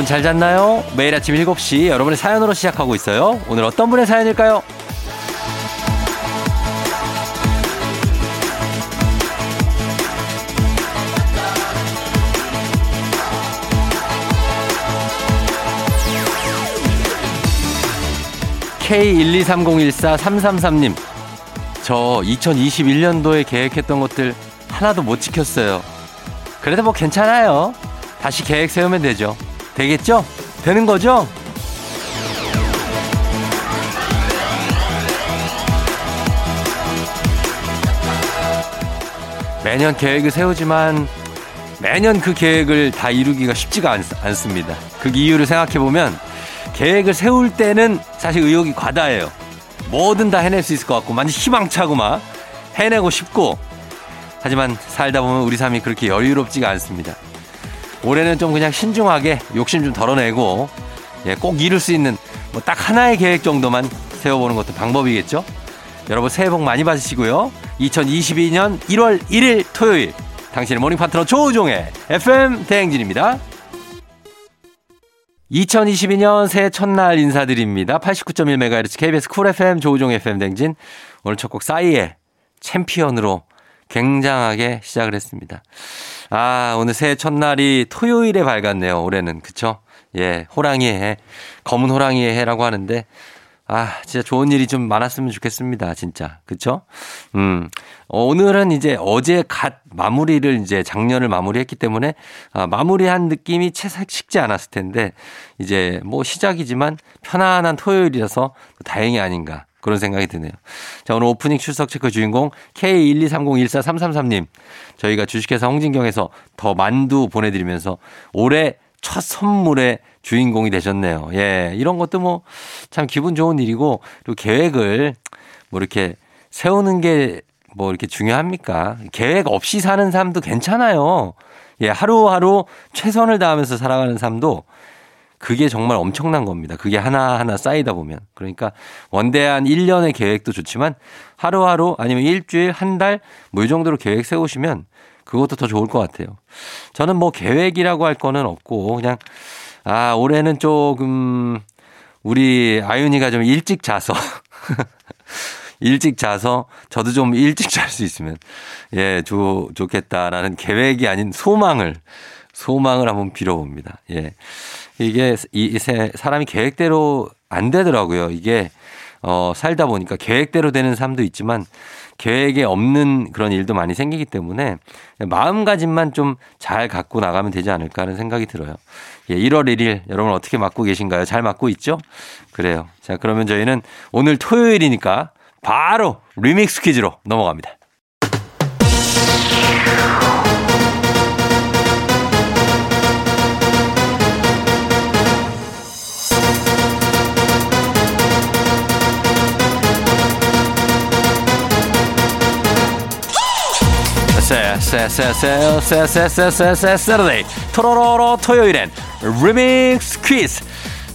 여러분 잘 잤나요? 매일 아침 7시 여러분의 사연으로 시작하고 있어요. 오늘 어떤 분의 사연일까요? K123014333님, 저 2021년도에 계획했던 것들 하나도 못 지켰어요. 그래도 뭐 괜찮아요. 다시 계획 세우면 되죠. 되겠죠? 되는 거죠? 매년 계획을 세우지만 매년 그 계획을 다 이루기가 쉽지가 않, 않습니다. 그 이유를 생각해 보면 계획을 세울 때는 사실 의욕이 과다해요. 뭐든 다 해낼 수 있을 것 같고 많이 희망차고 막 해내고 싶고 하지만 살다 보면 우리 삶이 그렇게 여유롭지가 않습니다. 올해는 좀 그냥 신중하게 욕심 좀 덜어내고 예, 꼭 이룰 수 있는 뭐 딱 하나의 계획 정도만 세워보는 것도 방법이겠죠. 여러분 새해 복 많이 받으시고요. 2022년 1월 1일 토요일 당신의 모닝 파트너 조우종의 FM 대행진입니다. 2022년 새해 첫날 인사드립니다. 89.1MHz KBS 쿨 FM 조우종 FM 대행진 오늘 첫 곡 싸이의 챔피언으로 굉장하게 시작을 했습니다. 아, 오늘 새해 첫날이 토요일에 밝았네요. 올해는. 그쵸? 예, 호랑이의 해. 검은 호랑이의 해라고 하는데, 아, 진짜 좋은 일이 좀 많았으면 좋겠습니다. 진짜. 그쵸? 음, 오늘은 이제 어제 갓 마무리를 이제 작년을 마무리했기 때문에, 아, 마무리한 느낌이 채 식지 않았을 텐데, 이제 뭐 시작이지만 편안한 토요일이라서 다행이 아닌가. 그런 생각이 드네요. 자, 오늘 오프닝 출석 체크 주인공 K123014333님. 저희가 주식회사 홍진경에서 더 만두 보내드리면서 올해 첫 선물의 주인공이 되셨네요. 예, 이런 것도 뭐 참 기분 좋은 일이고 그리고 계획을 뭐 이렇게 세우는 게 뭐 이렇게 중요합니까? 계획 없이 사는 삶도 괜찮아요. 예, 하루하루 최선을 다하면서 살아가는 삶도 그게 정말 엄청난 겁니다. 그게 하나하나 쌓이다 보면. 그러니까 원대한 1년의 계획도 좋지만 하루하루 아니면 일주일, 한 달 뭐 이 정도로 계획 세우시면 그것도 더 좋을 것 같아요. 저는 뭐 계획이라고 할 거는 없고 그냥 아, 올해는 조금 우리 아윤이가 좀 일찍 자서 일찍 자서 저도 좀 일찍 잘 수 있으면 예, 좋, 좋겠다라는 계획이 아닌 소망을 소망을 한번 빌어봅니다. 예. 이게 이 사람이 계획대로 안 되더라고요. 이게 어 살다 보니까 계획대로 되는 삶도 있지만 계획에 없는 그런 일도 많이 생기기 때문에 마음가짐만 좀 잘 갖고 나가면 되지 않을까 하는 생각이 들어요. 예, 1월 1일 여러분 어떻게 맞고 계신가요? 잘 맞고 있죠? 그래요. 자, 그러면 저희는 오늘 토요일이니까 바로 리믹스 퀴즈로 넘어갑니다. 세세세세세세세세세세세데이 토로로로 토요일엔 리믹스 퀴즈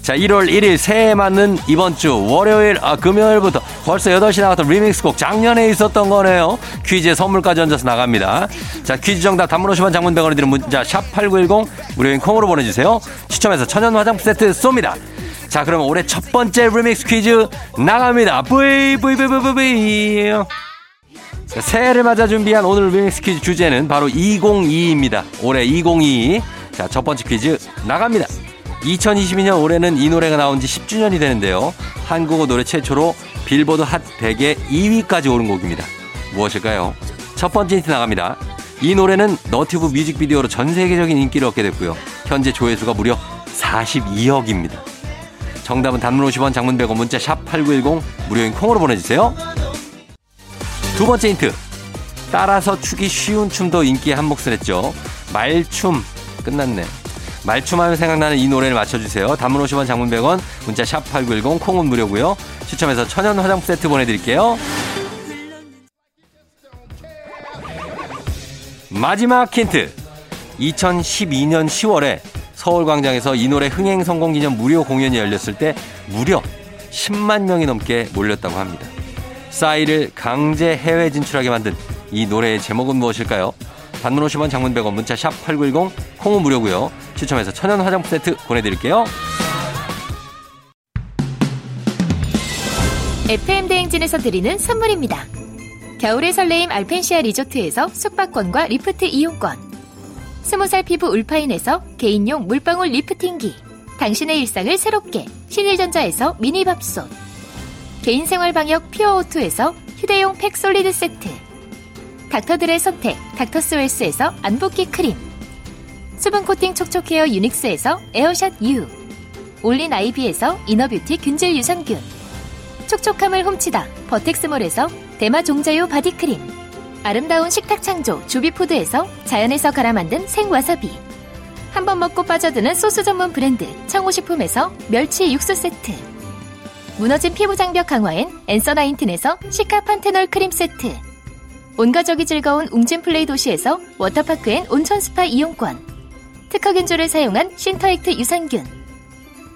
자 1월 1일 새해 맞는 이번 주 월요일 아 금요일부터 벌써 8시 나갔던 리믹스 곡 작년에 있었던 거네요 퀴즈에 선물까지 얹어서 나갑니다 자 퀴즈 정답 단문 50원 장문 100원에 드는 문자 샵 8910 무료인 콩으로 보내주세요 추첨해서 천연 화장품 세트 쏩니다 자 그러면 올해 첫 번째 리믹스 퀴즈 나갑니다 뿌이 새해를 맞아 준비한 오늘 리믹스 퀴즈 주제는 바로 2022입니다. 올해 2022. 자, 첫 번째 퀴즈 나갑니다. 2022년 올해는 이 노래가 나온 지 10주년이 되는데요. 한국어 노래 최초로 빌보드 핫 100에 2위까지 오른 곡입니다. 무엇일까요? 첫 번째 힌트 나갑니다. 이 노래는 너튜브 뮤직비디오로 전 세계적인 인기를 얻게 됐고요. 현재 조회수가 무려 42억입니다. 정답은 단문 50원 장문 100원 문자 샵 8910 무료인 콩으로 보내주세요. 두 번째 힌트. 따라서 추기 쉬운 춤도 인기에 한몫을 했죠. 말춤. 끝났네. 말춤하면 생각나는 이 노래를 맞춰주세요. 단문 50원 장문 100원 문자 샵8910 콩은 무료고요. 추첨해서 천연 화장품 세트 보내드릴게요. 마지막 힌트. 2012년 10월에 서울광장에서 이 노래 흥행 성공 기념 무료 공연이 열렸을 때 무려 10만 명이 넘게 몰렸다고 합니다. 싸이를 강제 해외 진출하게 만든 이 노래의 제목은 무엇일까요? 단문 50원 장문 100원 문자 샵 8910 콩은 무료고요. 추첨해서 천연 화장품 세트 보내드릴게요. FM 대행진에서 드리는 선물입니다. 겨울의 설레임 알펜시아 리조트에서 숙박권과 리프트 이용권. 스무살 피부 울파인에서 개인용 물방울 리프팅기. 당신의 일상을 새롭게 신일전자에서 미니밥솥. 개인생활 방역 피어오투에서 휴대용 팩 솔리드 세트. 닥터들의 선택 닥터스웰스에서 안붓기 크림. 수분코팅 촉촉헤어 유닉스에서 에어샷 U. 올린 아이비에서 이너뷰티 균질 유산균. 촉촉함을 훔치다 버텍스몰에서 대마 종자유 바디크림 아름다운 식탁 창조 주비푸드에서 자연에서 갈아 만든 생와사비 한 번 먹고 빠져드는 소스 전문 브랜드 청호식품에서 멸치 육수 세트 무너진 피부 장벽 강화엔 엔서 나인틴에서 시카판테놀 크림 세트. 온가족이 즐거운 웅진플레이 도시에서 워터파크 and 온천 스파 이용권. 특허균주를 사용한 신터액트 유산균.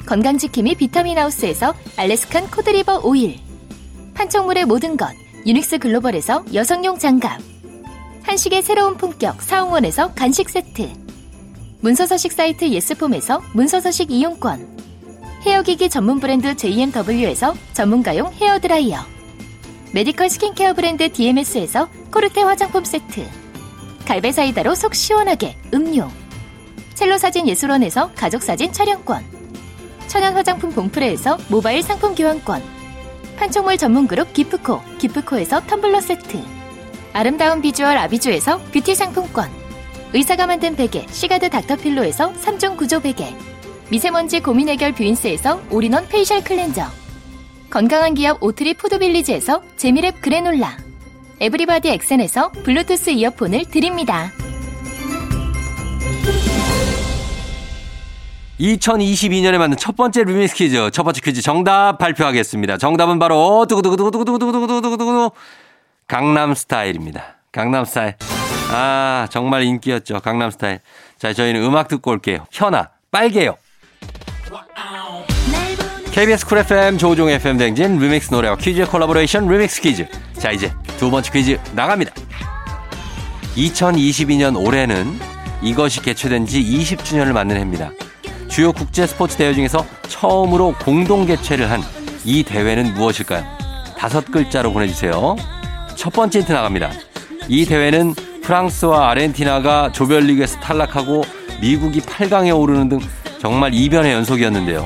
건강지킴이 비타민하우스에서 Alaskan cod liver oil. 판촉물의 모든 것 유닉스 글로벌에서 여성용 장갑. 한식의 새로운 품격 사홍원에서 간식 세트. 문서서식 사이트 예스폼에서 문서서식 이용권 헤어기기 전문 브랜드 JMW에서 전문가용 헤어드라이어. 메디컬 스킨케어 브랜드 DMS에서 코르테 화장품 세트. 갈배사이다로 속 시원하게 음료. 첼로 사진 예술원에서 가족사진 촬영권. 천연 화장품 봉프레에서 모바일 상품 교환권. 판촉물 전문 그룹 기프코 기프코에서 텀블러 세트. 아름다운 비주얼 아비주에서 뷰티 상품권. 의사가 만든 베개 시가드 닥터필로에서 3종 구조 베개 미세먼지 고민 해결 뷰인스에서 all-in-one facial cleanser 건강한 기업 오트리 푸드빌리지에서 재미랩 그래놀라 에브리바디 엑센에서 블루투스 이어폰을 드립니다. 2022년에 맞는 첫 번째 리믹스 퀴즈, 첫 번째 퀴즈 정답 발표하겠습니다. 정답은 바로 두구두구두구두구두구두구두구두구 강남 스타일입니다. 강남 스타일. 아, 정말 인기였죠. 강남 스타일. 자, 저희는 음악 듣고 올게요. 현아, 빨개요. KBS 쿨 FM 조우종 FM 댕진 리믹스 노래와 퀴즈의 콜라보레이션 리믹스 퀴즈. 자, 이제 두 번째 퀴즈 나갑니다. 2022년 올해는 이것이 개최된 지 20주년을 맞는 해입니다. 주요 국제 스포츠 대회 중에서 처음으로 공동 개최를 한 이 대회는 무엇일까요? 다섯 글자로 보내주세요. 첫 번째 힌트 나갑니다. 이 대회는 프랑스와 아르헨티나가 조별리그에서 탈락하고 미국이 8강에 오르는 등 정말 이변의 연속이었는데요.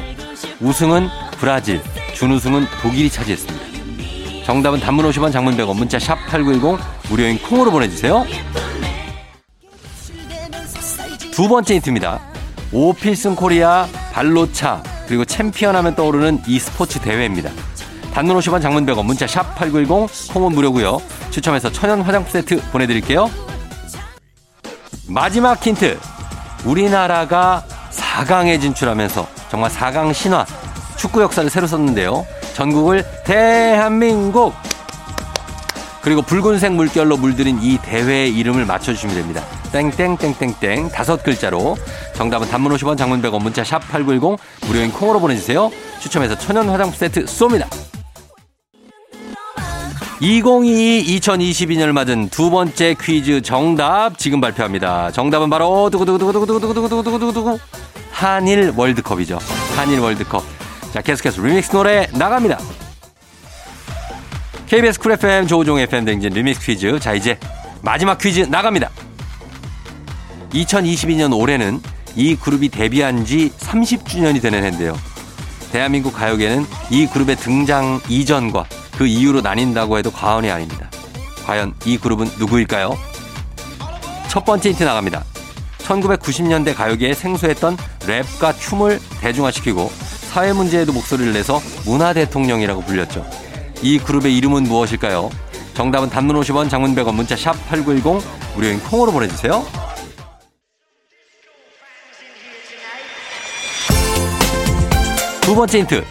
우승은 브라질, 준우승은 독일이 차지했습니다. 정답은 단문 50원 장문 100원 문자 샵 8910 무료인 콩으로 보내주세요. 두 번째 힌트입니다. 오 필승 코리아, 발로차, 그리고 챔피언 하면 떠오르는 이 스포츠 대회입니다. 단문 50원 장문 100원 문자 샵 8910 콩은 무료고요. 추첨해서 천연 화장품 세트 보내드릴게요. 마지막 힌트. 우리나라가 4강에 진출하면서 정말 4강 신화 축구 역사를 새로 썼는데요. 전국을 대한민국 그리고 붉은색 물결로 물들인 이 대회의 이름을 맞춰주시면 됩니다. 땡땡땡땡땡 다섯 글자로 정답은 단문 50원 장문 100원 문자 샵 8910 무료인 콩으로 보내주세요. 추첨해서 천연 화장품 세트 쏩니다. 2022 2022년을 맞은 두 번째 퀴즈 정답 지금 발표합니다. 정답은 바로 두구두구두구두구두구두구두구두구두구 한일 월드컵이죠. 한일 월드컵. 자, 계속해서 리믹스 노래 나갑니다. KBS 쿨 FM 조우종 FM 댕진 리믹스 퀴즈. 자, 이제 마지막 퀴즈 나갑니다. 2022년 올해는 이 그룹이 데뷔한 지 30주년이 되는 해인데요. 대한민국 가요계는 이 그룹의 등장 이전과 그 이후로 나뉜다고 해도 과언이 아닙니다. 과연 이 그룹은 누구일까요? 첫 번째 힌트 나갑니다. 1990년대 가요계에 생소했던 랩과 춤을 대중화시키고 사회 문제에도 목소리를 내서 문화 대통령이라고 불렸죠. 이 그룹의 이름은 무엇일까요? 정답은 단문 50원, 장문 100원, 문자 샵 8910 무료인 콩으로 보내주세요. 두 번째 힌트.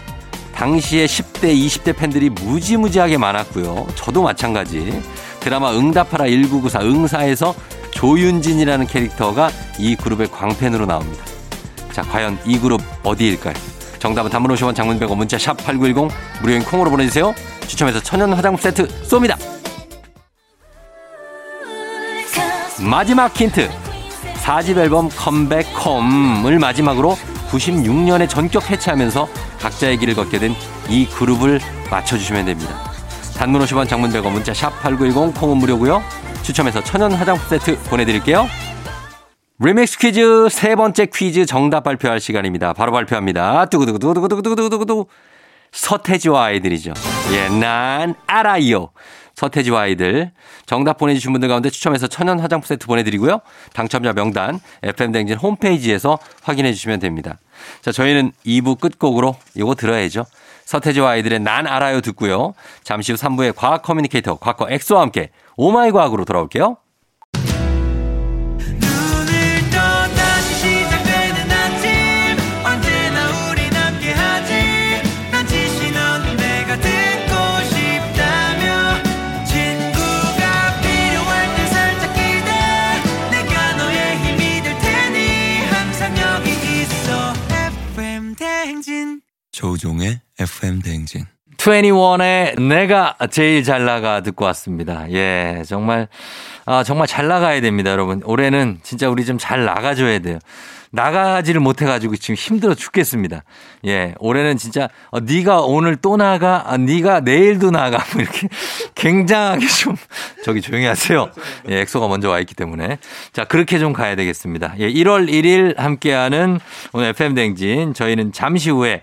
당시에 10대, 20대 팬들이 무지무지하게 많았고요. 저도 마찬가지. 드라마 응답하라 1994 응사에서 조윤진이라는 캐릭터가 이 그룹의 광팬으로 나옵니다. 자, 과연 이 그룹 어디일까요? 정답은 단문 50원 장문 100원 문자 샵 8910 무료인 콩으로 보내주세요. 추첨해서 천연 화장품 세트 쏩니다. 마지막 힌트. 4집 앨범 컴백홈을 마지막으로 96년에 전격 해체하면서 각자의 길을 걷게 된 이 그룹을 맞춰주시면 됩니다. 단문 50원 장문 100원 문자 샵 8910 콩은 무료고요. 추첨해서 천연 화장품 세트 보내드릴게요. 리믹스 퀴즈 세 번째 퀴즈 정답 발표할 시간입니다. 바로 발표합니다. 두구두구두구두구두구두구두구 서태지와 아이들이죠. 예, 난 알아요. 서태지와 아이들 정답 보내주신 분들 가운데 추첨해서 천연 화장품 세트 보내드리고요. 당첨자 명단 FM댕진 홈페이지에서 확인해 주시면 됩니다. 자, 저희는 2부 끝곡으로 이거 들어야죠. 서태지와 아이들의 난 알아요 듣고요. 잠시 후 3부의 과학 커뮤니케이터 과커 엑소와 함께 oh my 과학으로 돌아올게요. 조종의 FM 대행진 21의 내가 제일 잘 나가 듣고 왔습니다. 예, 정말, 아, 정말 잘 나가야 됩니다, 여러분. 올해는 진짜 우리 좀 잘 나가줘야 돼요. 나가지를 못해가지고 지금 힘들어 죽겠습니다. 예, 올해는 진짜, 어, 네가 오늘 또 나가, 아, 네가 내일도 나가, 뭐 이렇게 굉장하게 좀, 저기 조용히 하세요. 예, 엑소가 먼저 와 있기 때문에. 자, 그렇게 좀 가야 되겠습니다. 예, 1월 1일 함께하는 오늘 FM댕진. 저희는 잠시 후에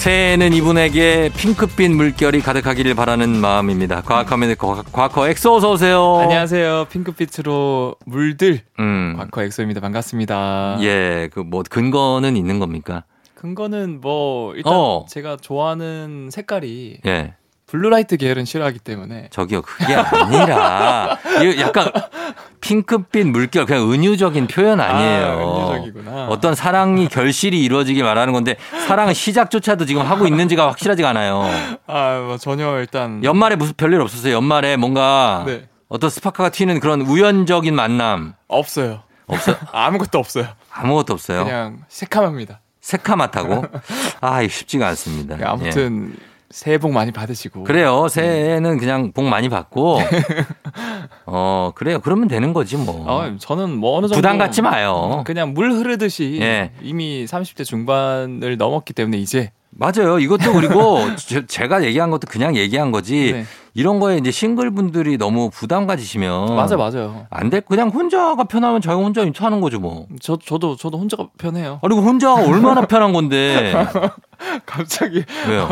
새해에는 이분에게 핑크빛 물결이 가득하기를 바라는 마음입니다. 과학 커뮤니케이터 과커 엑소 어서 오세요. 안녕하세요. 핑크빛으로 물들 음. 과커 엑소입니다. 반갑습니다. 예, 그 뭐 근거는 있는 겁니까? 근거는 뭐 일단 어. 제가 좋아하는 색깔이 예. blue light 계열은 싫어하기 때문에 저기요, 그게 아니라, 약간 핑크빛 물결, 그냥 은유적인 표현 아니에요. 아, 은유적이구나. 어떤 사랑이 결실이 이루어지길 말하는 건데, 사랑은 시작조차도 지금 하고 있는지가 확실하지가 않아요. 아, 뭐 전혀 일단 연말에 무슨 별일 없었어요. 연말에 뭔가 네. 어떤 스파크가 튀는 그런 우연적인 만남. 없어요. 없어요? 아무것도 없어요. 아무것도 없어요. 그냥 새카맙니다. 새카맣다고? 아, 쉽지가 않습니다. 네, 아무튼 새해 복 많이 받으시고 예. 그래요. 새해는 그냥 복 많이 받고, 어, 그래요. 그러면 되는 거지 뭐. 어, 저는 뭐 어느 정도 부담 갖지 마요. 그냥 물 흐르듯이 예. 이미 30대 중반을 넘었기 때문에 이제 맞아요. 이것도 그리고 제- 제가 얘기한 것도 그냥 얘기한 거지. 네. 이런 거에 이제 싱글 분들이 너무 부담 가지시면 맞아 맞아요. 안 돼. 그냥 혼자가 편하면 자기가 혼자 하는 거죠 뭐. 저 저도 저도 혼자가 편해요. 아니 그 혼자 얼마나 편한 건데. 갑자기 왜요?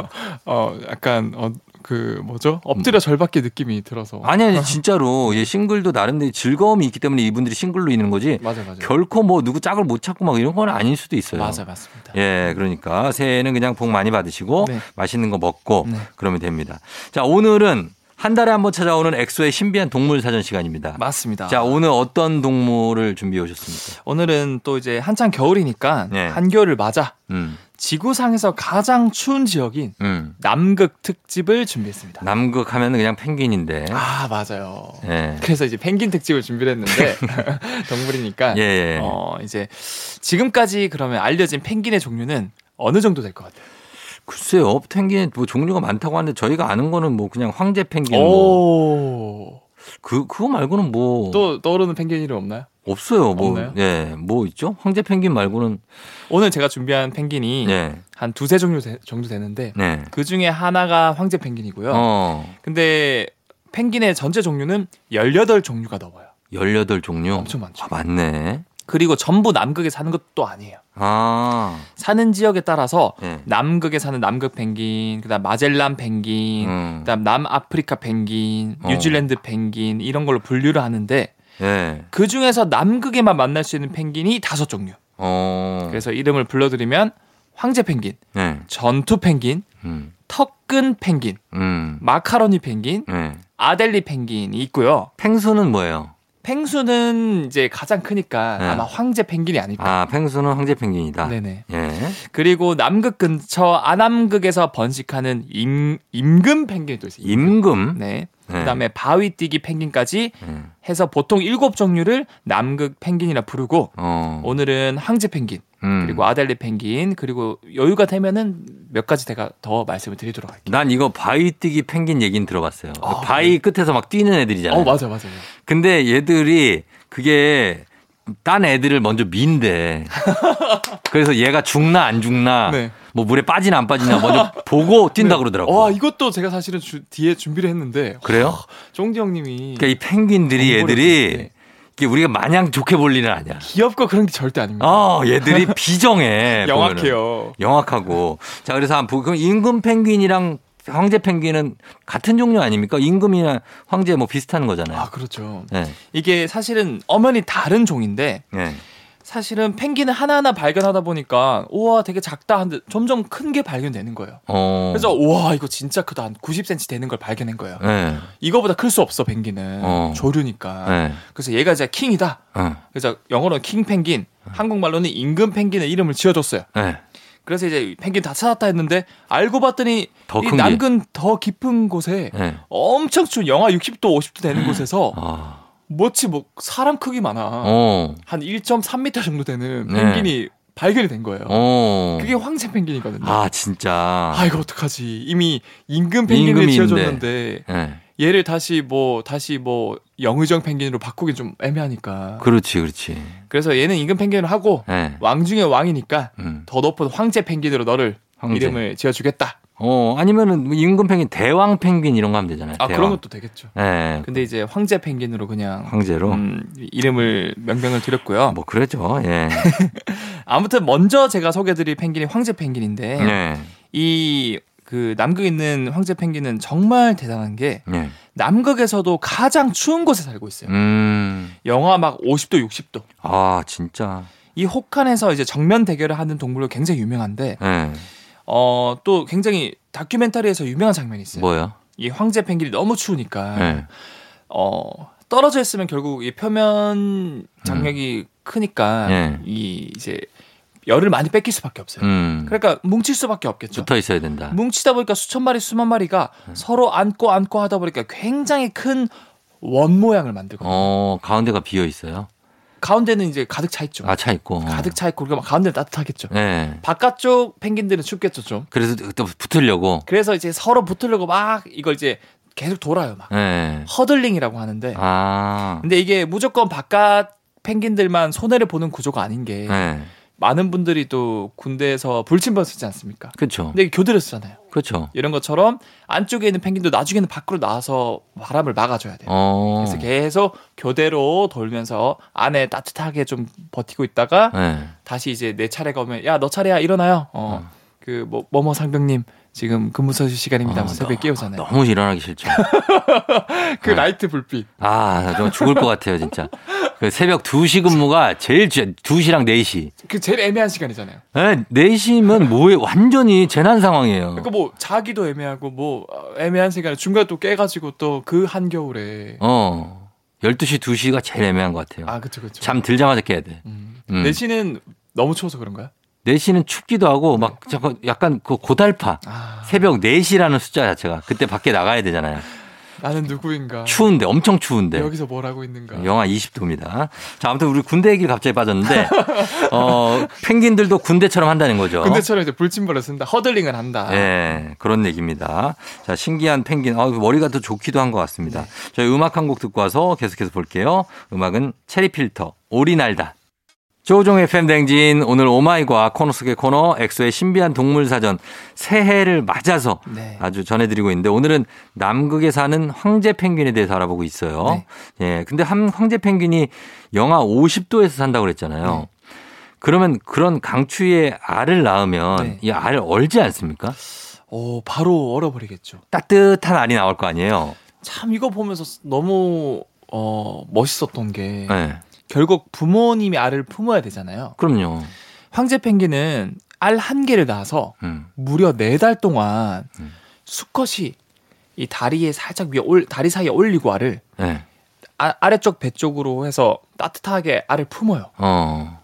어 약간 어 그 뭐죠 엎드려 절받기 느낌이 들어서 아니 아니 진짜로 이 싱글도 나름대로 즐거움이 있기 때문에 이분들이 싱글로 있는 거지. 맞아 맞아 결코 뭐 누구 짝을 못 찾고 막 이런 건 아닐 수도 있어요. 맞아 맞습니다. 예, 그러니까 새해에는 그냥 복 많이 받으시고 네. 맛있는 거 먹고 네. 그러면 됩니다. 자, 오늘은 한 달에 한 번 찾아오는 엑소의 신비한 동물 사전 시간입니다. 맞습니다. 자, 오늘 어떤 동물을 준비해 오셨습니까? 오늘은 또 이제 한창 겨울이니까 네. 한겨울을 맞아 음, 지구상에서 가장 추운 지역인 음. 남극 특집을 준비했습니다. 남극 하면은 그냥 펭귄인데. 아 맞아요. 예. 그래서 이제 펭귄 특집을 준비를 했는데 동물이니까 예, 예. 어 이제 지금까지 그러면 알려진 펭귄의 종류는 어느 정도 될 것 같아요? 글쎄요, 펭귄 뭐 종류가 많다고 하는데 저희가 아는 거는 뭐 그냥 황제 펭귄 뭐. 오. 그 그거 말고는 뭐 또 떠오르는 펭귄 이름 없나요? 없어요. 뭐 없나요? 예, 뭐 있죠? 황제 펭귄 말고는 오늘 제가 준비한 펭귄이 예. 한 두세 종류 되- 정도 되는데 네. 그 중에 하나가 황제 펭귄이고요. 어. 근데 펭귄의 전체 종류는 18종류가 넘어요. 18종류. 엄청 많죠. 아, 맞네. 그리고 전부 남극에 사는 것도 아니에요. 아. 사는 지역에 따라서 예. 남극에 사는 남극 펭귄, 그다음 마젤란 펭귄, 음. 그다음 남아프리카 펭귄, 어. 뉴질랜드 펭귄 이런 걸로 분류를 하는데 예. 그 중에서 남극에만 만날 수 있는 펭귄이 다섯 종류. 어. 그래서 이름을 불러드리면 황제 펭귄, 네. 전투 펭귄, 음. 턱근 펭귄, 음. 마카로니 펭귄, 네. 아델리 펭귄이 있고요. 펭수는 뭐예요? 펭수는 이제 가장 크니까 네. 아마 황제 펭귄이 아닐까. 아, 펭수는 황제 펭귄이다. 네네. 예. 그리고 남극 근처 아남극에서 번식하는 임, 임금 펭귄이 또 있어요. 임금. 네. 네. 그다음에 바위뛰기 펭귄까지 예. 해서 보통 일곱 종류를 남극 펭귄이라 부르고 어. 오늘은 황제 펭귄 음. 그리고 아델리 펭귄 그리고 여유가 되면은 몇 가지 제가 더 말씀을 드리도록 할게요. 난 이거 바위 뛰기 펭귄 얘기는 들어봤어요. 아, 바위 끝에서 막 뛰는 애들이잖아요. 어 맞아 맞아요. 근데 얘들이 그게 딴 애들을 먼저 민대. 그래서 얘가 죽나 안 죽나, 네. 뭐 물에 빠지나 안 빠지나 먼저 보고 뛴다 그러더라고. 와 이것도 제가 사실은 주- 뒤에 준비를 했는데 그래요? 쫑디 형님이 그러니까 이 펭귄들이 애들이 우리가 마냥 좋게 볼 일은 아니야. 귀엽고 그런 게 절대 아닙니다. 어, 얘들이 비정해. 영악해요. 영악하고. 자, 그래서 한번 보고, 그럼 임금 펭귄이랑 황제 펭귄은 같은 종류 아닙니까? 임금이나 황제 뭐 비슷한 거잖아요. 아 그렇죠. 네. 이게 사실은 엄연히 다른 종인데 네. 사실은 펭귄을 하나하나 발견하다 보니까 우와 되게 작다 한데 점점 큰 게 발견되는 거예요. 어. 그래서 우와 이거 진짜 크다 한 90cm 되는 걸 발견한 거예요. 네. 이거보다 클 수 없어 펭귄은 어. 조류니까. 네. 그래서 얘가 이제 킹이다. 어. 그래서 영어로는 킹 펭귄, 한국말로는 임금 펭귄의 이름을 지어줬어요. 네. 그래서 이제 펭귄 다 찾았다 했는데 알고 봤더니 더 이. 남근 더 깊은 곳에 네. 엄청 추운 영하 60도 50도 되는 곳에서 아. 뭐지 뭐 사람 크기 많아 어. 한 1.3m 정도 되는 네. 펭귄이 발견이 된 거예요. 어. 그게 황제 펭귄이거든요. 아, 진짜. 아 이거 어떡하지? 이미 임금 펭귄을. 지어줬는데 네. 얘를 다시 뭐 다시 뭐 영의정 펭귄으로 바꾸긴 좀 애매하니까. 그렇지, 그렇지. 그래서 얘는 임금 펭귄을 하고 네. 왕 중의 왕이니까 음. 더 높은 황제 펭귄으로 너를 황제. 이름을 지어주겠다. 어, 아니면은 뭐 임금 펭귄, 대왕 펭귄 이런 거 하면 되잖아요. 아 대왕. 그런 것도 되겠죠. 네. 근데 이제 황제 펭귄으로 그냥 황제로. 음, 이름을 명명을 드렸고요. 뭐 그랬죠. 예. 아무튼 먼저 제가 소개드릴 펭귄이 황제 펭귄인데 네. 이그 남극에 있는 황제 펭귄은 정말 대단한 게 네. 남극에서도 가장 추운 곳에 살고 있어요. 음. 영하 막 50도, 60도. 아, 진짜. 이 혹한에서 이제 정면 대결을 하는 동물로 굉장히 유명한데 네. 어 또 굉장히 다큐멘터리에서 유명한 장면이 있어요. 뭐요? 이 황제 펭귄이 너무 추우니까 네. 어 떨어져 있으면 결국 이 표면 장력이 크니까 네. 이 이제 열을 많이 뺏길 수밖에 없어요. 음. 그러니까 뭉칠 수밖에 없겠죠. 붙어 있어야 된다. 뭉치다 보니까 수천 마리 수만 마리가 네. 서로 안고 안고 하다 보니까 굉장히 큰 원 모양을 만들거든요. 어, 가운데가 비어 있어요. 가운데는 이제 가득 차 있죠. 아, 차 있고. 가득 차 있고 그러니까 가운데는 따뜻하겠죠. 네. 바깥쪽 펭귄들은 춥겠죠 좀. 그래서 또 붙으려고. 그래서 이제 서로 붙으려고 막 이걸 이제 계속 돌아요 막. 네. huddling이라고 하는데. 아. 근데 이게 무조건 바깥 펭귄들만 손해를 보는 구조가 아닌 게 네. 많은 분들이 또 군대에서 불침번 서지 않습니까? 그렇죠. 근데 이게 교대를 서잖아요. 그렇죠. 이런 것처럼 안쪽에 있는 펭귄도 나중에는 밖으로 나와서 바람을 막아줘야 돼요. 어. 그래서 계속 교대로 돌면서 안에 따뜻하게 좀 버티고 있다가 네. 다시 이제 내 차례가 오면 야 너 차례야 일어나요. 어. 그 뭐 뭐뭐 상병님 지금 근무 서실 시간입니다. 하면서 새벽에 깨우잖아요. 너무 일어나기 싫죠. 그 라이트 불빛. 아, 나좀 죽을 것 같아요, 진짜. 그 새벽 2시 근무가 제일, 주- 2시랑 4시. 그 제일 애매한 시간이잖아요. 네, 4시면 뭐에 완전히 재난 상황이에요. 그러니까 뭐 자기도 애매하고 뭐 어, 애매한 시간에 중간에 또 깨 가지고 또 그 한겨울에 어. 12시, 2시가 제일 애매한 것 같아요. 아 그쵸 그쵸. 잠 들자마자 깨야 돼. 음. 음. 내시는 너무 추워서 그런가요? 4시는 춥기도 하고 막 잠깐 약간 그 고달파. 아 새벽 4시라는 숫자 자체가 그때 밖에 나가야 되잖아요. 나는 누구인가? 추운데 엄청 추운데. 여기서 뭘 하고 있는가? 영하 20도입니다. 자, 아무튼 우리 군대 얘기를 갑자기 빠졌는데 어, 펭귄들도 군대처럼 한다는 거죠. 군대처럼 이제 불침벌을 쓴다. 허들링을 한다. 예, 그런 얘기입니다. 자, 신기한 펭귄. 아, 머리가 더 좋기도 한 것 같습니다. 저희 음악 한 곡 듣고 와서 계속해서 볼게요. 음악은 체리 필터, 오리 날다. 조종 FM 댕진 오늘 오마이과 코너 속의 코너 엑소의 신비한 동물 사전 새해를 맞아서 네. 아주 전해드리고 있는데 오늘은 남극에 사는 황제 펭귄에 대해서 알아보고 있어요. 예, 근데 한 황제 펭귄이 영하 50도에서 산다고 그랬잖아요. 네. 그러면 그런 강추위에 알을 낳으면 네. 이알 얼지 않습니까? 오 바로 얼어버리겠죠. 따뜻한 알이 나올 거 아니에요. 참 이거 보면서 너무 어 멋있었던 게 네. 결국 부모님이 알을 품어야 되잖아요. 그럼요. 황제 펭귄은 알 한 개를 낳아서 음. 무려 네 달 동안 음. 수컷이 이 다리에 살짝 위에 올 다리 사이에 올리고 알을 네. 아, 아래쪽 배 쪽으로 해서 따뜻하게 알을 품어요. 어.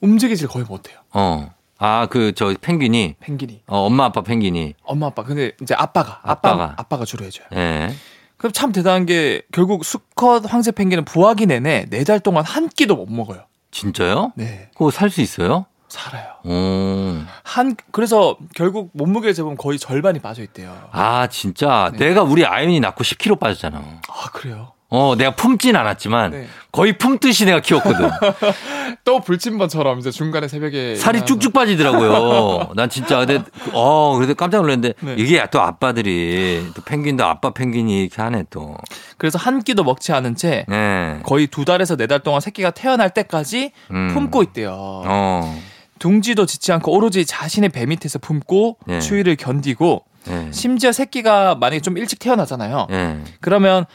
움직이질 거의 못해요. 어. 아, 그, 저, 펭귄이, 펭귄이 어, 엄마, 아빠 펭귄이. 엄마 아빠 근데 이제 아빠가 아빠 아빠가. 아빠가 주로 해줘요. 예. 그럼 참 대단한 게 결국 수컷 황새 펭귄은 부화기 내내 네 달 동안 한 끼도 못 먹어요. 진짜요? 네 그거 살 수 있어요? 살아요. 오. 한 그래서 결국 몸무게를 재보면 거의 절반이 빠져 있대요. 아, 진짜. 네. 내가 우리 아윤이 낳고 10kg 빠졌잖아. 아 그래요? 어, 내가 품진 않았지만, 네. 거의 품듯이 내가 키웠거든. 또 불침번처럼 이제 중간에 새벽에 살이 일어나서 쭉쭉 빠지더라고요. 난 진짜, 근데, 어, 그래도 깜짝 놀랐는데, 네. 이게 또 아빠들이, 또 펭귄도 아빠 펭귄이 이렇게 하네, 또. 그래서 한 끼도 먹지 않은 채 네. 거의 두 달에서 네 달 동안 새끼가 태어날 때까지 음. 품고 있대요. 어. 둥지도 짓지 않고 오로지 자신의 배 밑에서 품고 네. 추위를 견디고 네. 심지어 새끼가 만약에 좀 일찍 태어나잖아요. 네. 그러면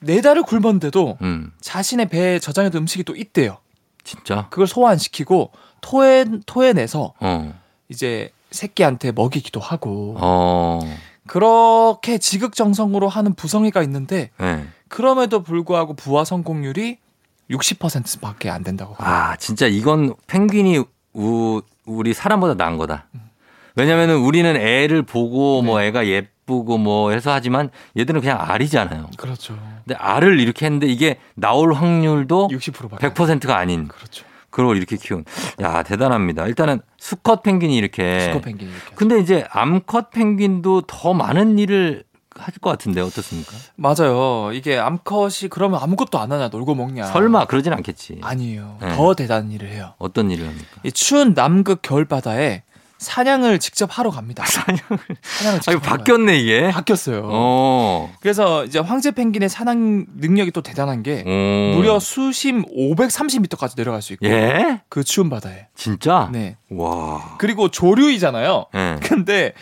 네 달을 굶었는데도 음. 자신의 배에 저장해둔 음식이 또 있대요. 진짜? 그걸 소화시키고 토해 토해내서 어. 이제 새끼한테 먹이기도 하고 어. 그렇게 지극정성으로 하는 부성이가 있는데 네. 그럼에도 불구하고 부화 성공률이 60%밖에 안 된다고. 아, 진짜 이건 펭귄이 우, 우리 사람보다 나은 거다. 왜냐면은 우리는 애를 보고 뭐 네. 애가 예 쁘고 뭐 해서 하지만 얘들은 그냥 알이잖아요. 그렇죠. 근데 알을 이렇게 했는데 이게 나올 확률도 60%밖에. 100%가 아닌 그렇죠. 그걸 이렇게 키운. 야, 대단합니다. 일단은 수컷 펭귄이 이렇게. 수컷 펭귄 이렇게. 근데 이제 암컷 펭귄도 더 많은 일을 할것 같은데 어떻습니까? 맞아요. 이게 암컷이 그러면 아무것도 안 하냐 놀고 먹냐. 설마 그러진 않겠지. 아니에요. 네. 더 대단한 일을 해요. 어떤 일을 합니까? 이 추운 남극 겨울 바다에 사냥을 직접 하러 갑니다. 사냥을. 사냥을 직접 아. 바뀌었네, 이게. 바뀌었어요. 어. 그래서 이제 황제 펭귄의 사냥 능력이 또 대단한 게 오. 무려 수심 530m까지 내려갈 수 있고 예? 그 추운 바다에. 진짜? 네. 와. 그리고 조류이잖아요. 예. 근데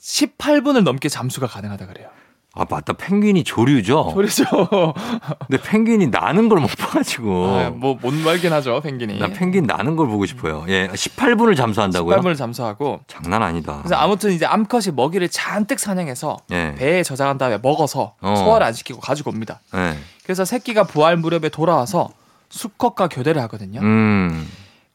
18분을 넘게 잠수가 가능하다 그래요. 아, 맞다. 펭귄이 조류죠? 조류죠. 근데 펭귄이 나는 걸 못 봐가지고. 아, 뭐못 말긴 하죠, 펭귄이. 나 펭귄 나는 걸 보고 싶어요. 예. 18분을 잠수한다고요? 18분을 잠수하고 장난 아니다. 그래서 아무튼 이제 암컷이 먹이를 잔뜩 사냥해서 예. 배에 저장한 다음에 먹어서 어. 소화를 안 시키고 가지고 옵니다. 예. 그래서 새끼가 부활 무렵에 돌아와서 수컷과 교대를 하거든요. 음.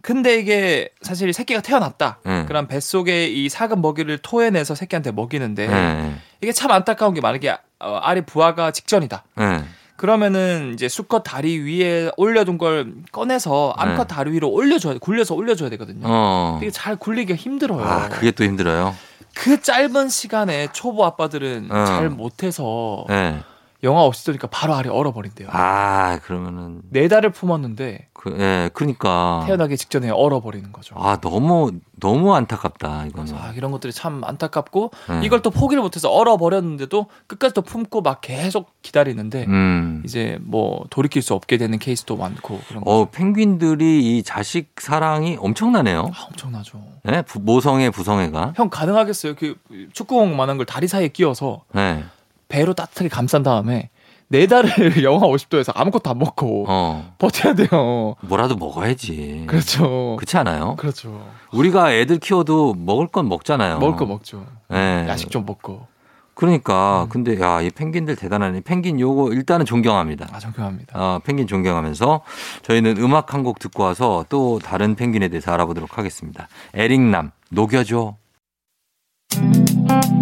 근데 이게 사실 새끼가 태어났다. 예. 그럼 뱃속에 이 작은 먹이를 토해내서 새끼한테 먹이는데 예. 이게 참 안타까운 게 만약에 어, 알이 부화가 직전이다. 예. 그러면은 이제 수컷 다리 위에 올려둔 걸 꺼내서 암컷 네. 다리 위로 올려줘야 굴려서 올려줘야 되거든요. 어. 되게 잘 굴리기가 힘들어요. 아, 그게 또 힘들어요. 그 짧은 시간에 초보 아빠들은 어. 잘 못해서 예. 영화 없이 도니까 바로 알이 얼어버린대요. 아, 그러면은. 네 달을 품었는데 그, 예, 그러니까. 태어나기 직전에 얼어버리는 거죠. 아, 너무, 너무 안타깝다, 이거는. 아, 이런 것들이 참 안타깝고 음. 이걸 또 포기를 못해서 얼어버렸는데도 끝까지 또 품고 막 계속 기다리는데 음. 이제 뭐 돌이킬 수 없게 되는 케이스도 많고 그런 거 어, 펭귄들이 이 자식 사랑이 엄청나네요. 아, 엄청나죠. 네? 부- 모성애, 부성애가. 형 가능하겠어요? 그 축구공만한 걸 다리 사이에 끼워서 네. 배로 따뜻하게 감싼 다음에 네 달을 영하 50도에서 아무것도 안 먹고 어. 버텨야 돼요. 뭐라도 먹어야지. 그렇죠. 그렇지 않아요? 그렇죠. 우리가 애들 키워도 먹을 건 먹잖아요. 먹을 거 먹죠. 네. 야식 좀 먹고. 그러니까 음. 근데 야, 이 펭귄들 대단하네. 펭귄 요거 일단은 존경합니다. 아, 존경합니다. 어, 펭귄 존경하면서 저희는 음악 한 곡 듣고 와서 또 다른 펭귄에 대해서 알아보도록 하겠습니다. 에릭남 녹여줘. 매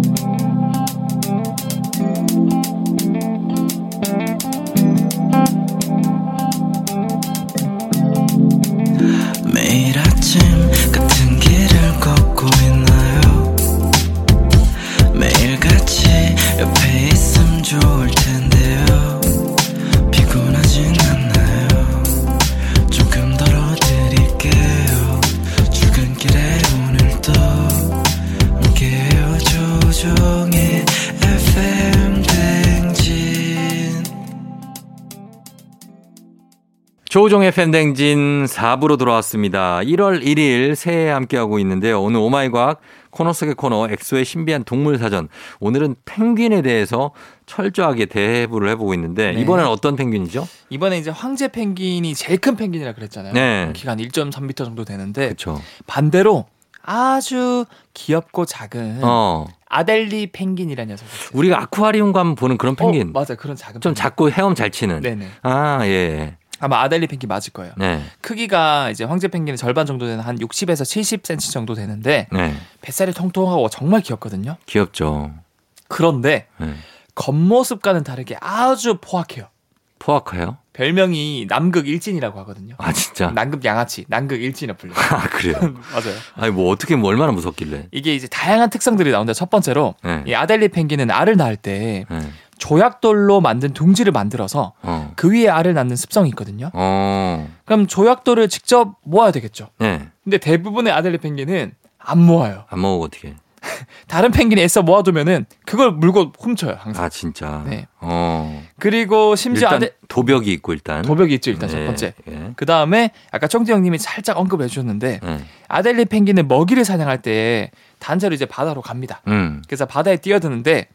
조우종의 FM대행진 4부로 돌아왔습니다. 1월 1일 새해에 함께하고 있는데요. 오늘 오마이과학 코너 속의 코너 엑소의 신비한 동물 사전. 오늘은 펭귄에 대해서 철저하게 해부를 해보고 있는데 네. 이번엔 어떤 펭귄이죠? 이번에 이제 황제 펭귄이 제일 큰 펭귄이라 그랬잖아요. 네. 키가 한 1.3m 정도 되는데 그렇죠. 반대로 아주 귀엽고 작은 어. 아델리 펭귄이라는 녀석이 있어요. 우리가 아쿠아리움 가면 보는 그런 펭귄. 어, 맞아 그런 작은 좀 펭귄. 작고 헤엄 잘 치는. 네네. 아, 예. 아마 아델리 펭귄 맞을 거예요. 네. 크기가 이제 황제 펭귄의 절반 정도 되는 한 60에서 70cm 정도 되는데 네. 뱃살이 통통하고 정말 귀엽거든요. 귀엽죠. 그런데 네. 겉모습과는 다르게 아주 포악해요. 포악해요? 별명이 남극 일진이라고 하거든요. 아, 진짜. 남극 양아치, 남극 일진이라 불려요. 아, 그래요? 맞아요. 아니, 뭐 어떻게 뭐 얼마나 무섭길래. 이게 이제 다양한 특성들이 나오는데 첫 번째로 네. 이 아델리 펭귄은 알을 낳을 때 네. 조약돌로 만든 둥지를 만들어서 어. 그 위에 알을 낳는 습성이 있거든요. 어. 그럼 조약돌을 직접 모아야 되겠죠. 네. 근데 대부분의 아델리 펭귄은 안 모아요. 안 먹어, 어떻게. 다른 펭귄이 애써 모아두면은 그걸 물고 훔쳐요 항상. 아, 진짜. 네. 어. 그리고 심지어 일단 아델 도벽이 있고, 일단. 도벽이 있죠 일단 첫 네. 번째. 예. 그 다음에 아까 청지 형님이 살짝 언급해 주셨는데 네. 아델리 펭귄은 먹이를 사냥할 때 단체로 이제 바다로 갑니다. 음. 그래서 바다에 뛰어드는데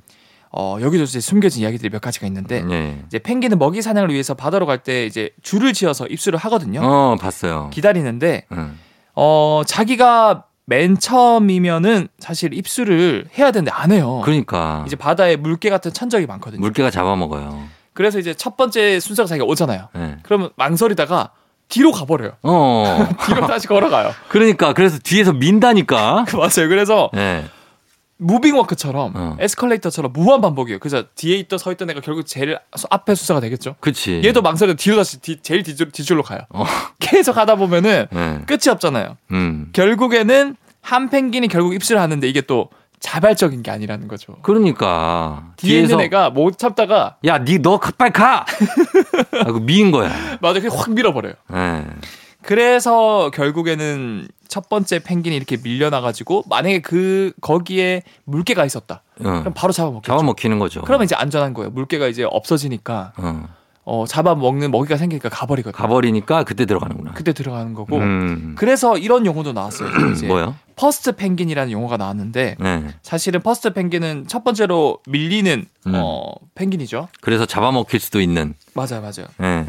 어, 여기도 이제 숨겨진 이야기들이 몇 가지가 있는데 네. 이제 펭귄은 먹이 사냥을 위해서 바다로 갈 때 이제 줄을 지어서 입수를 하거든요. 어, 봤어요. 기다리는데 응. 어 자기가 맨 처음이면은 사실 입수를 해야 되는데 안 해요. 그러니까. 이제 바다에 물개 같은 천적이 많거든요. 물개가 잡아먹어요. 그래서 이제 첫 번째 순서가 자기가 오잖아요. 네. 그러면 망설이다가 뒤로 가버려요. 어. 뒤로 다시 걸어가요. 그러니까, 그래서 뒤에서 민다니까. 맞아요. 그래서 네. 무빙워크처럼 어. 에스컬레이터처럼 무한 반복이에요. 그래서 뒤에 있던 서 있던 애가 결국 제일 앞에 수사가 되겠죠. 그치. 얘도 망설여 뒤로 다시 뒤- 제일 뒤줄, 뒤줄로 가요. 어. 계속 하다 보면은 네. 끝이 없잖아요. 음. 결국에는 한 펭귄이 결국 입수를 하는데 이게 또 자발적인 게 아니라는 거죠. 그러니까. 뒤에 있는 애가 못 참다가 야, 니너 빨리 가! 하고 미인 거야. 맞아 그냥 확 밀어버려요. 네. 그래서 결국에는 첫 번째 펭귄이 이렇게 밀려나가지고 만약에 그 거기에 물개가 있었다. 어. 그럼 바로 잡아먹겠죠. 잡아먹히는 거죠. 그러면 이제 안전한 거예요. 물개가 이제 없어지니까 어. 어, 잡아먹는 먹이가 생기니까 가버리거든요. 가버리니까 그때 들어가는구나. 그때 들어가는 거고. 음. 그래서 이런 용어도 나왔어요. 이제 뭐요? first 펭귄이라는 용어가 나왔는데 네. 사실은 first 펭귄은 첫 번째로 밀리는 음. 어, 펭귄이죠. 그래서 잡아먹힐 수도 있는. 맞아요, 맞아요. 네.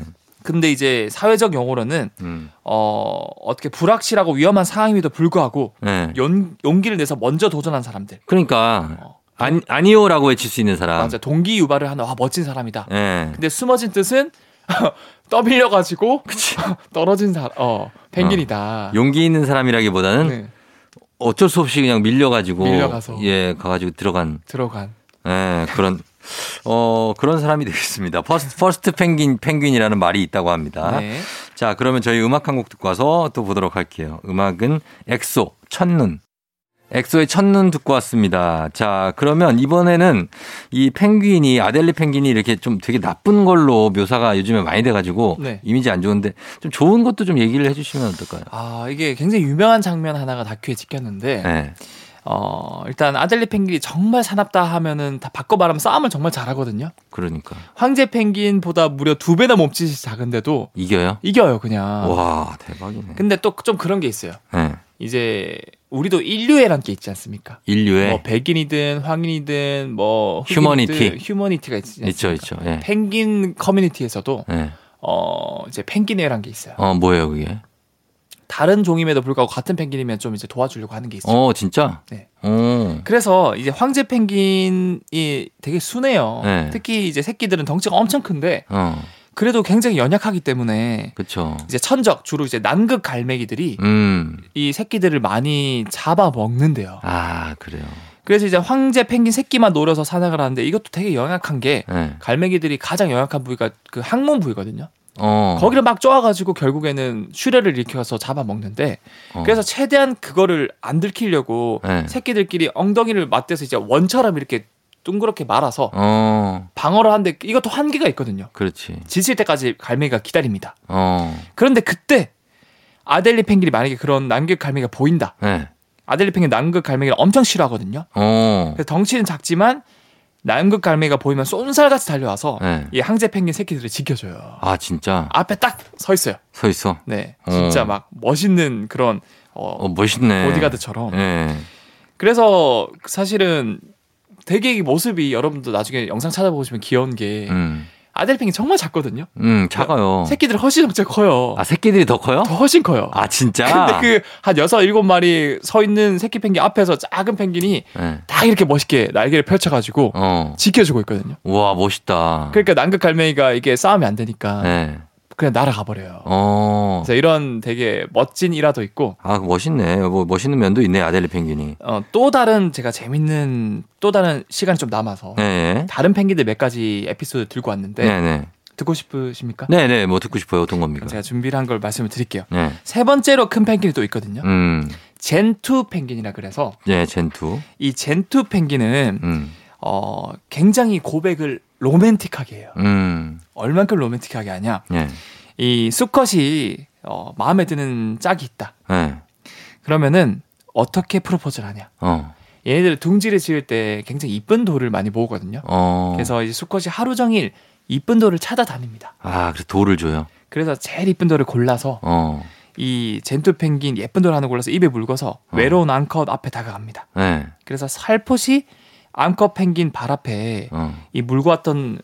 근데 이제 사회적 용어로는 음. 어, 어떻게 불확실하고 위험한 상황임에도 불구하고 네. 용, 용기를 내서 먼저 도전한 사람들. 그러니까 어, 아니, 아니요라고 외칠 수 있는 사람. 맞아. 동기 유발을 하는 와 멋진 사람이다. 네. 근데 숨어진 뜻은 떠밀려 가지고 떨어진 사람 어 펭귄이다. 용기 있는 사람이라기보다는 네, 어쩔 수 없이 그냥 밀려 가지고 밀려가서. 예 가 가지고 들어간 들어간. 예 그런 어 그런 사람이 되겠습니다. first, first 펭귄 펭귄이라는 말이 있다고 합니다. 네. 자 그러면 저희 음악 한 곡 듣고 와서 또 보도록 할게요. 음악은 엑소 첫눈. 엑소의 첫눈 듣고 왔습니다. 자, 그러면 이번에는 이 펭귄이, 아델리 펭귄이 이렇게 좀 되게 나쁜 걸로 묘사가 요즘에 많이 돼가지고 네. 이미지 안 좋은데 좀 좋은 것도 좀 얘기를 해주시면 어떨까요? 아 이게 굉장히 유명한 장면 하나가 다큐에 찍혔는데 네. 어 일단 아델리 펭귄이 정말 사납다 하면은 다 바꿔 말하면 싸움을 정말 잘하거든요. 그러니까. 황제 펭귄보다 무려 두 배나 몸짓이 작은데도 이겨요? 이겨요 그냥. 와, 대박이네. 근데 또 좀 그런 게 있어요. 네. 이제 우리도 인류애란 게 있지 않습니까? 인류의 뭐 백인이든 황인이든 뭐 휴머니티. 휴머니티가 있지 않습니까? 있죠, 있죠. 예. 펭귄 커뮤니티에서도 네. 어 이제 펭귄애란 게 있어요. 어, 뭐예요, 그게? 다른 종임에도 불구하고 같은 펭귄이면 좀 이제 도와주려고 하는 게 있어요. 어, 진짜? 네. 어. 그래서 이제 황제 펭귄이 되게 순해요. 네. 특히 이제 새끼들은 덩치가 엄청 큰데 어, 그래도 굉장히 연약하기 때문에 그쵸. 이제 천적 주로 이제 남극 갈매기들이 음. 이 새끼들을 많이 잡아 먹는데요. 아, 그래요. 그래서 이제 황제 펭귄 새끼만 노려서 사냥을 하는데 이것도 되게 연약한 게 네. 갈매기들이 가장 연약한 부위가 그 항문 부위거든요. 어. 거기를 막 쪼아가지고 결국에는 슈레를 일으켜서 잡아먹는데 어. 그래서 최대한 그거를 안 들키려고 네. 새끼들끼리 엉덩이를 맞대서 이제 원처럼 이렇게 둥그렇게 말아서 어, 방어를 하는데 이것도 한계가 있거든요. 그렇지. 지칠 때까지 갈매기가 기다립니다. 어, 그런데 그때 아델리 펭귄이 만약에 그런 남극 갈매기가 보인다. 네. 아델리 펭귄 남극 갈매기를 엄청 싫어하거든요. 어, 그래서 덩치는 작지만 남극 갈매기가 보이면 쏜살같이 달려와서 네. 이 항제 펭귄 새끼들을 지켜줘요. 아, 진짜. 앞에 딱 서 있어요. 서 있어. 네, 진짜 어. 막 멋있는 그런 어, 어, 멋있네. 보디가드처럼. 네. 그래서 사실은 되게 이 모습이 여러분도 나중에 영상 찾아보시면 귀여운 게 음. 아델 펭귄 정말 작거든요. 음, 작아요. 새끼들 훨씬 엄청 커요. 아, 새끼들이 더 커요? 더 훨씬 커요. 아, 진짜? 근데 그 한 여섯 일곱 마리 서 있는 새끼 펭귄 앞에서 작은 펭귄이 네. 딱 이렇게 멋있게 날개를 펼쳐가지고 어. 지켜주고 있거든요. 우와, 멋있다. 그러니까 남극 갈매기가 이게 싸움이 안 되니까 네. 그냥 날아가 버려요. 어. 그래서 이런 되게 멋진 일화도 있고 아, 멋있네. 뭐, 멋있는 면도 있네, 아델리 펭귄이. 어, 또 다른 제가 재밌는 또 다른 시간이 좀 남아서 네. 다른 펭귄들 몇 가지 에피소드 들고 왔는데 네, 네. 듣고 싶으십니까? 네, 네. 뭐 듣고 싶어요. 어떤 겁니까? 제가 준비를 한 걸 말씀을 드릴게요. 네. 세 번째로 큰 펭귄이 또 있거든요. 음. 젠투 펭귄이라 그래서 네, 젠투. 이 젠투 펭귄은 음. 어, 굉장히 고백을 로맨틱하게 해요. 음. 얼만큼 로맨틱하게 하냐? 네. 이 수컷이 어, 마음에 드는 짝이 있다. 네. 그러면은 어떻게 프로포즈를 하냐? 어. 얘네들 둥지를 지을 때 굉장히 이쁜 돌을 많이 모으거든요. 어. 그래서 이제 수컷이 하루 종일 이쁜 돌을 찾아다닙니다. 아, 그래서 돌을 줘요. 그래서 제일 이쁜 돌을 골라서 어. 이 젠투 펭귄 예쁜 돌 하나 골라서 입에 물고서 외로운 암컷 앞에 다가갑니다. 네. 그래서 살포시 암컷 펭귄 발 앞에 어. 이 물고 왔던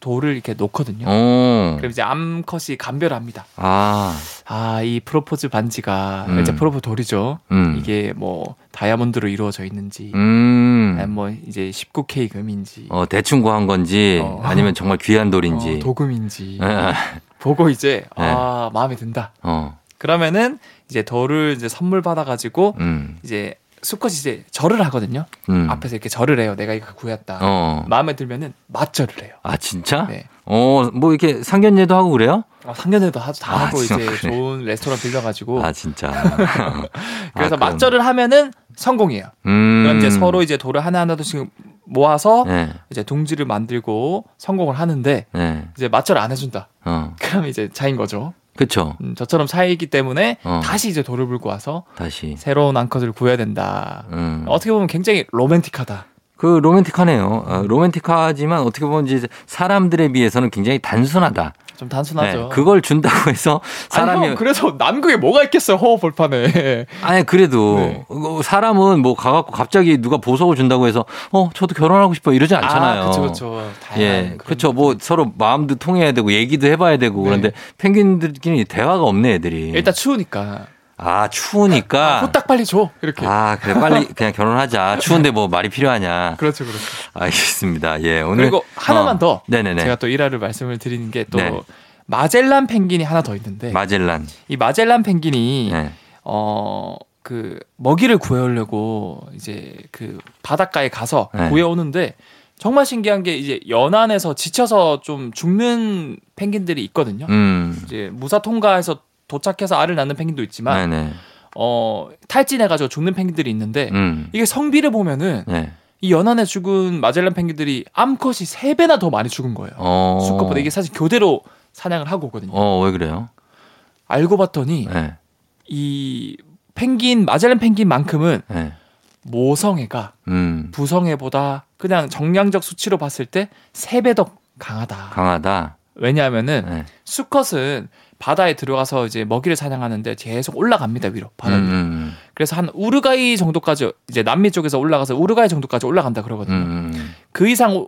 돌을 이렇게 놓거든요. 어. 그럼 이제 암컷이 감별합니다. 아. 아, 이 프로포즈 반지가 음. 이제 프로포즈 돌이죠. 음. 이게 뭐 다이아몬드로 이루어져 있는지, 음. 아니면 뭐 이제 19K 금인지, 어, 대충 구한 건지 어. 아니면 정말 귀한 돌인지. 어, 도금인지 예. 보고 이제 네. 아 마음에 든다. 어. 그러면은 이제 돌을 이제 선물 받아가지고 음. 이제 수컷이 이제 절을 하거든요. 음. 앞에서 이렇게 절을 해요. 내가 이거 구했다. 어. 마음에 들면은 맞절을 해요. 아, 진짜? 네. 어, 뭐 이렇게 상견례도 하고 그래요? 어, 상견례도 하, 다 아, 하고 이제 그래. 좋은 레스토랑 빌려가지고 아, 진짜. 그래서 아. 맞절을 하면은 성공이에요. 음. 그럼 이제 서로 이제 돌을 하나 하나씩 모아서 네. 이제 둥지를 만들고 성공을 하는데 네. 이제 맞절 안 해준다. 어. 그럼 이제 차인 거죠. 그쵸. 음, 저처럼 사이기 때문에 어. 다시 이제 돌을 불고 와서 다시. 새로운 암컷을 구해야 된다. 음. 어떻게 보면 굉장히 로맨틱하다. 그 로맨틱하네요. 어, 로맨틱하지만 어떻게 보면 이제 사람들에 비해서는 굉장히 단순하다. 좀 단순하죠. 네, 그걸 준다고 해서 사람이 아니, 형, 그래서 남극에 뭐가 있겠어요 허허 볼판에. 아니 그래도 네. 어, 사람은 뭐 가갖고 갑자기 누가 보석을 준다고 해서 어 저도 결혼하고 싶어 이러지 않잖아요. 아, 그렇죠, 그렇죠. 예, 그렇죠. 뭐 서로 마음도 통해야 되고 얘기도 해봐야 되고 네. 그런데 펭귄들끼리 대화가 없네 애들이. 일단 추우니까 아 추우니까. 후딱 빨리 줘 이렇게. 아 그래 빨리 그냥 결혼하자. 추운데 뭐 말이 필요하냐. 그렇죠, 그렇죠. 알겠습니다. 예 오늘 그리고 하나만 어, 더 네네네. 제가 또 일화를 말씀을 드리는 게또 네. 마젤란 펭귄이 하나 더 있는데 마젤란. 이 마젤란 펭귄이 네. 어그 먹이를 구해오려고 이제 그 바닷가에 가서 네. 구해오는데 정말 신기한 게 이제 연안에서 지쳐서 좀 죽는 펭귄들이 있거든요. 음. 이제 무사 통과해서 도착해서 알을 낳는 펭귄도 있지만 네네. 어 탈진해가지고 죽는 펭귄들이 있는데 음. 이게 성비를 보면은 네. 이 연안에 죽은 마젤란 펭귄들이 암컷이 세 배나 더 많이 죽은 거예요. 어. 수컷보다 이게 사실 교대로 사냥을 하고 오거든요. 어 왜 그래요? 알고 봤더니 네. 이 펭귄 마젤란 펭귄만큼은 네. 모성애가 음. 부성애보다 그냥 정량적 수치로 봤을 때 세 배 더 강하다. 강하다. 왜냐하면은 네. 수컷은 바다에 들어가서 이제 먹이를 사냥하는데 계속 올라갑니다 위로 바다 위로. 음, 음, 그래서 한 우루과이 정도까지 이제 남미 쪽에서 올라가서 우루과이 정도까지 올라간다 음, 그러거든요. 음. 그 이상은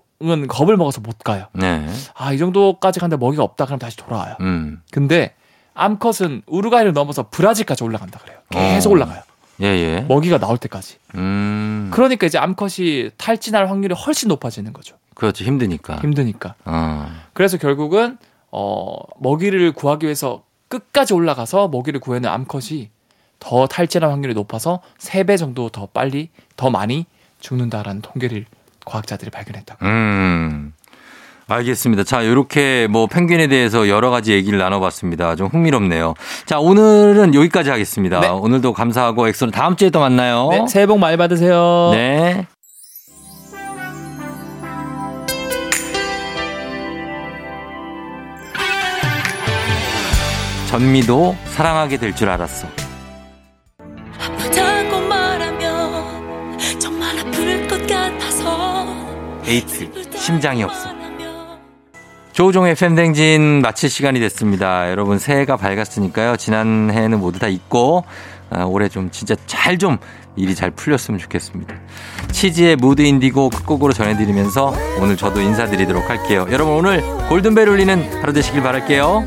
겁을 먹어서 못 가요. 네. 아이 정도까지 간데 먹이가 없다 그럼 다시 돌아와요. 음. 근데 암컷은 우루과이를 넘어서 브라질까지 올라간다 그래요. 계속 어. 올라가요. 예, 예. 먹이가 나올 때까지. 음. 그러니까 이제 암컷이 탈진할 확률이 훨씬 높아지는 거죠. 그렇죠. 힘드니까. 힘드니까. 어. 그래서 결국은 어 먹이를 구하기 위해서 끝까지 올라가서 먹이를 구해낸 암컷이 더 탈진할 확률이 높아서 3배 정도 더 빨리 더 많이 죽는다라는 통계를 과학자들이 발견했다고. 음. 알겠습니다. 자, 요렇게 뭐 펭귄에 대해서 여러 가지 얘기를 나눠봤습니다. 좀 흥미롭네요. 자, 오늘은 여기까지 하겠습니다. 네. 오늘도 감사하고 엑소는 다음 주에 또 만나요. 네, 새해 복 많이 받으세요. 네. 전미도 사랑하게 될 줄 알았어. 아프다고 말하면 정말 아플 것 같아서 에이트 심장이 없어. 조우종의 FM대행진 마칠 시간이 됐습니다. 여러분 새해가 밝았으니까요. 지난 해는 모두 다 잊고 아, 올해 좀 진짜 잘 좀 일이 잘 풀렸으면 좋겠습니다. 치즈의 무드 인디고 끝곡으로 전해드리면서 오늘 저도 인사드리도록 할게요. 여러분 오늘 골든벨 울리는 하루 되시길 바랄게요.